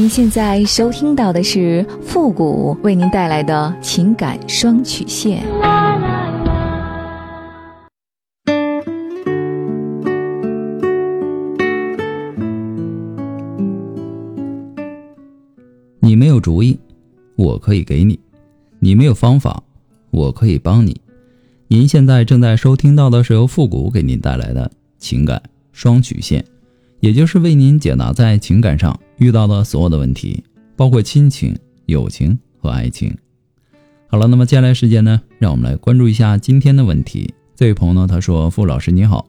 您现在收听到的是复古为您带来的情感双曲线。你没有主意，我可以给你；你没有方法，我可以帮你。您现在正在收听到的是由复古给您带来的情感双曲线，也就是为您解答在情感上遇到的所有的问题，包括亲情、友情和爱情。好了，那么接下来时间呢，让我们来关注一下今天的问题。这位朋友呢，他说：“傅老师你好，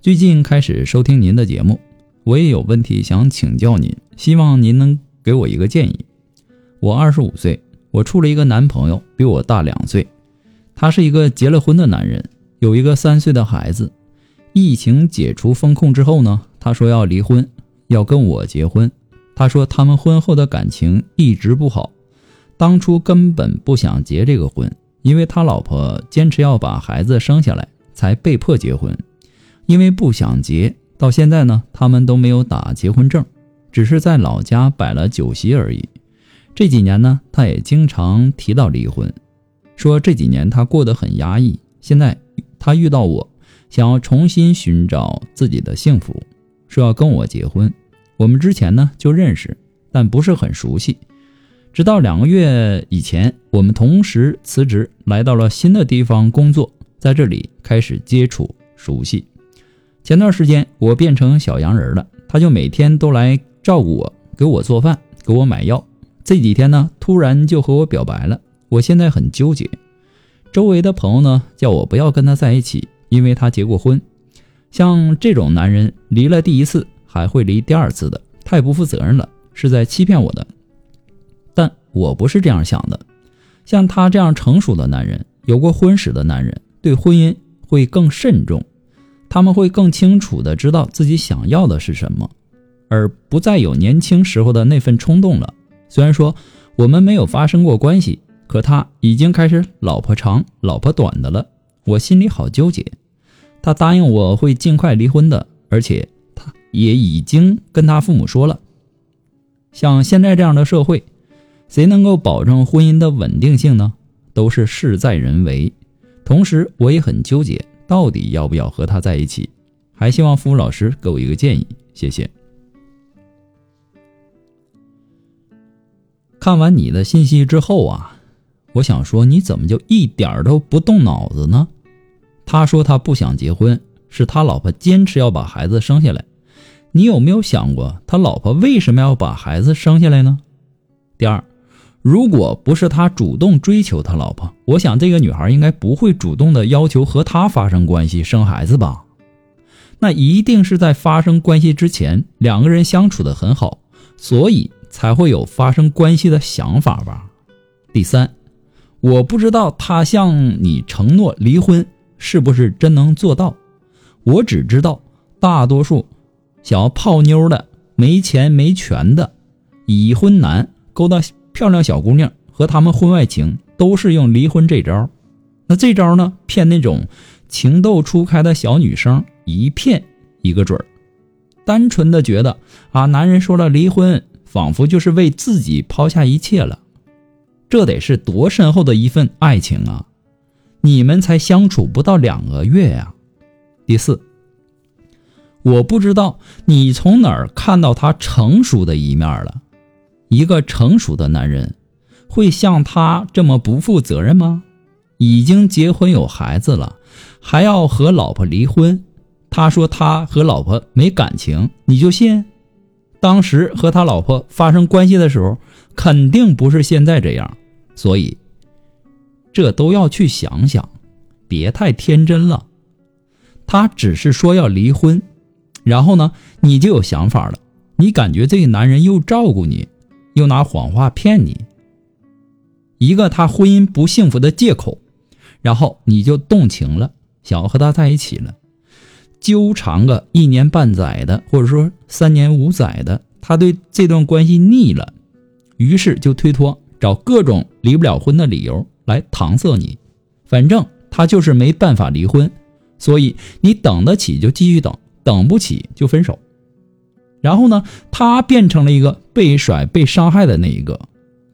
最近开始收听您的节目，我也有问题想请教您，希望您能。”给我一个建议，我二十五岁，我处了一个男朋友，比我大两岁，他是一个结了婚的男人，有一个三岁的孩子。疫情解除封控之后呢，他说要离婚，要跟我结婚。他说他们婚后的感情一直不好，当初根本不想结这个婚，因为他老婆坚持要把孩子生下来，才被迫结婚。因为不想结，到现在呢，他们都没有打结婚证。只是在老家摆了酒席而已。这几年呢，他也经常提到离婚，说这几年他过得很压抑。现在他遇到我，想要重新寻找自己的幸福，说要跟我结婚。我们之前呢就认识，但不是很熟悉。直到两个月以前，我们同时辞职来到了新的地方工作，在这里开始接触熟悉。前段时间我变成小洋人了，他就每天都来。照顾我，给我做饭，给我买药。这几天呢，突然就和我表白了。我现在很纠结。周围的朋友呢，叫我不要跟他在一起，因为他结过婚。像这种男人，离了第一次还会离第二次的，太不负责任了，是在欺骗我的。但我不是这样想的。像他这样成熟的男人，有过婚史的男人，对婚姻会更慎重，他们会更清楚的知道自己想要的是什么。而不再有年轻时候的那份冲动了。虽然说我们没有发生过关系，可他已经开始老婆长老婆短的了，我心里好纠结。他答应我会尽快离婚的，而且也已经跟他父母说了。像现在这样的社会，谁能够保证婚姻的稳定性呢？都是事在人为。同时，我也很纠结，到底要不要和他在一起？还希望付老师给我一个建议，谢谢。看完你的信息之后啊，我想说，你怎么就一点都不动脑子呢？他说他不想结婚，是他老婆坚持要把孩子生下来。你有没有想过，他老婆为什么要把孩子生下来呢？第二，如果不是他主动追求他老婆，我想这个女孩应该不会主动的要求和他发生关系、生孩子吧？那一定是在发生关系之前，两个人相处的很好，所以。才会有发生关系的想法吧。第三，我不知道他向你承诺离婚是不是真能做到。我只知道，大多数想要泡妞的、没钱没权的已婚男勾搭漂亮小姑娘和他们婚外情，都是用离婚这招。那这招呢，骗那种情窦初开的小女生，一骗一个准儿。单纯的觉得啊，男人说了离婚。仿佛就是为自己抛下一切了，这得是多深厚的一份爱情啊！你们才相处不到两个月呀。第四，我不知道你从哪儿看到他成熟的一面了。一个成熟的男人会像他这么不负责任吗？已经结婚有孩子了，还要和老婆离婚？他说他和老婆没感情，你就信？当时和他老婆发生关系的时候，肯定不是现在这样，所以这都要去想想，别太天真了。他只是说要离婚，然后呢，你就有想法了。你感觉这个男人又照顾你，又拿谎话骗你，一个他婚姻不幸福的借口，然后你就动情了，想要和他在一起了。纠缠个一年半载的，或者说三年五载的，他对这段关系腻了，于是就推脱，找各种离不了婚的理由来搪塞你。反正他就是没办法离婚，所以你等得起就继续等，等不起就分手。然后呢，他变成了一个被甩、被伤害的那一个。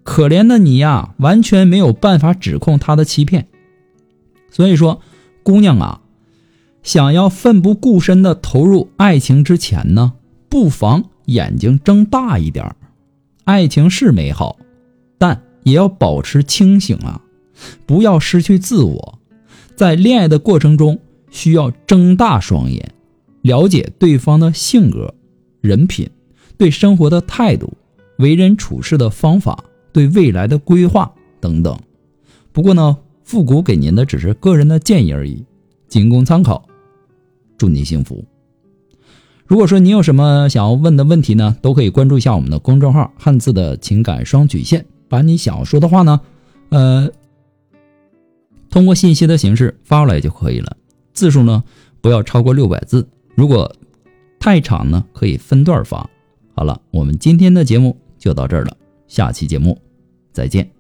可怜的你呀，完全没有办法指控他的欺骗。所以说，姑娘啊，想要奋不顾身的投入爱情之前呢，不妨眼睛睁大一点爱情是美好，但也要保持清醒啊，不要失去自我。在恋爱的过程中，需要睁大双眼，了解对方的性格、人品、对生活的态度、为人处事的方法。对未来的规划等等，不过呢，复古给您的只是个人的建议而已，仅供参考。祝您幸福。如果说您有什么想要问的问题呢，都可以关注一下我们的公众号“汉字的情感双曲线”，把你想要说的话呢，呃，通过信息的形式发过来就可以了。字数呢，不要超过六百字。如果太长呢，可以分段发。好了，我们今天的节目就到这儿了。下期节目，再见。